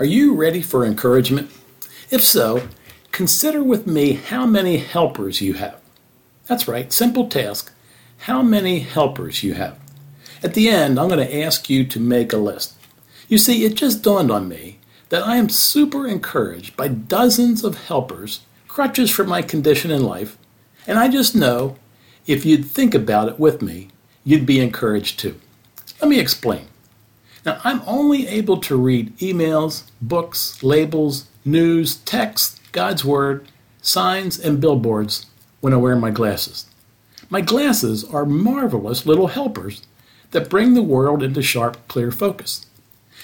Are you ready for encouragement? If so, consider with me how many helpers you have. That's right, simple task. How many helpers you have. At the end, I'm going to ask you to make a list. You see, it just dawned on me that I am super encouraged by dozens of helpers, crutches for my condition in life, and I just know if you'd think about it with me, you'd be encouraged too. Let me explain. Now, I'm only able to read emails, books, labels, news, text, God's Word, signs, and billboards when I wear my glasses. My glasses are marvelous little helpers that bring the world into sharp, clear focus.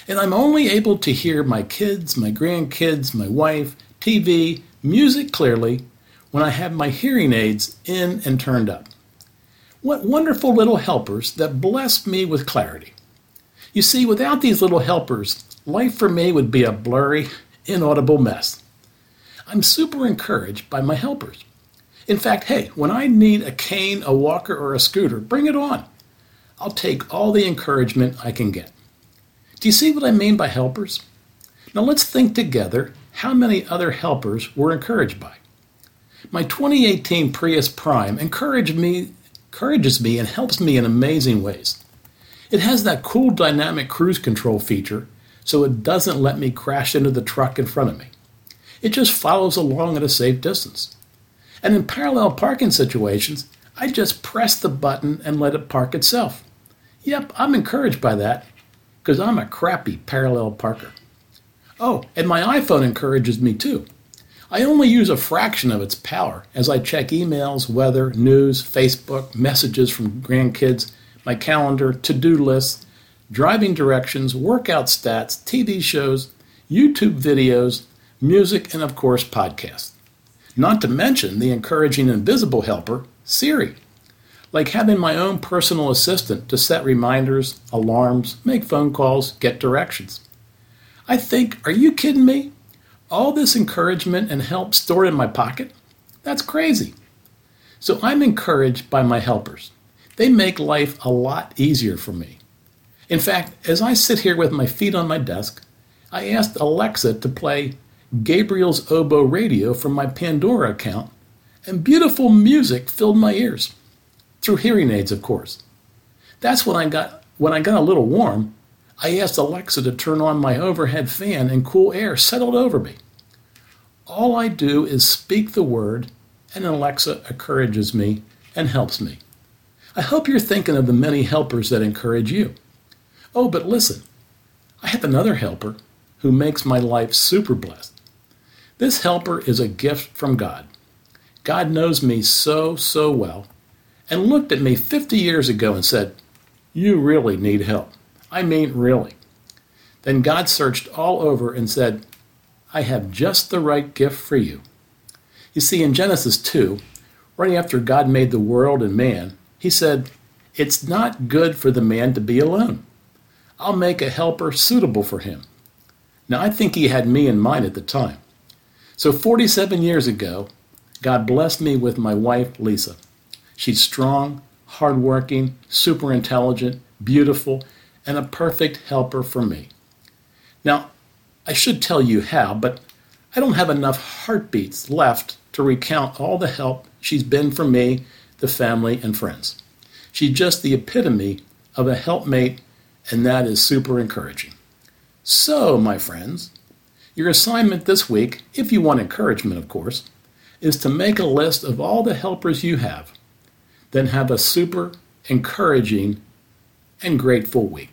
And I'm only able to hear my kids, my grandkids, my wife, TV, music clearly when I have my hearing aids in and turned up. What wonderful little helpers that bless me with clarity. You see, without these little helpers, life for me would be a blurry, inaudible mess. I'm super encouraged by my helpers. In fact, hey, when I need a cane, a walker, or a scooter, bring it on. I'll take all the encouragement I can get. Do you see what I mean by helpers? Now let's think together how many other helpers we're encouraged by. My 2018 Prius Prime encouraged me, encourages me and helps me in amazing ways. It has that cool dynamic cruise control feature, so it doesn't let me crash into the truck in front of me. It just follows along at a safe distance. And in parallel parking situations, I just press the button and let it park itself. Yep, I'm encouraged by that because I'm a crappy parallel parker. Oh, and my iPhone encourages me too. I only use a fraction of its power as I check emails, weather, news, Facebook, messages from grandkids, my calendar, to do lists, driving directions, workout stats, TV shows, YouTube videos, music, and of course, podcasts. Not to mention the encouraging invisible helper, Siri. Like having my own personal assistant to set reminders, alarms, make phone calls, get directions. I think, are you kidding me? All this encouragement and help stored in my pocket? That's crazy. So I'm encouraged by my helpers. They make life a lot easier for me. In fact, as I sit here with my feet on my desk, I asked Alexa to play Gabriel's Oboe Radio from my Pandora account, and beautiful music filled my ears. Through hearing aids, of course. That's when I got when I got a little warm, I asked Alexa to turn on my overhead fan and cool air settled over me. All I do is speak the word, and Alexa encourages me and helps me. I hope you're thinking of the many helpers that encourage you. Oh, but listen, I have another helper who makes my life super blessed. This helper is a gift from God. God knows me so, so well and looked at me 50 years ago and said, You really need help. I mean, really. Then God searched all over and said, I have just the right gift for you. You see, in Genesis 2, right after God made the world and man, he said, It's not good for the man to be alone. I'll make a helper suitable for him. Now, I think he had me in mind at the time. So, 47 years ago, God blessed me with my wife, Lisa. She's strong, hardworking, super intelligent, beautiful, and a perfect helper for me. Now, I should tell you how, but I don't have enough heartbeats left to recount all the help she's been for me the family, and friends. She's just the epitome of a helpmate, and that is super encouraging. So, my friends, your assignment this week, if you want encouragement, of course, is to make a list of all the helpers you have. Then have a super encouraging and grateful week.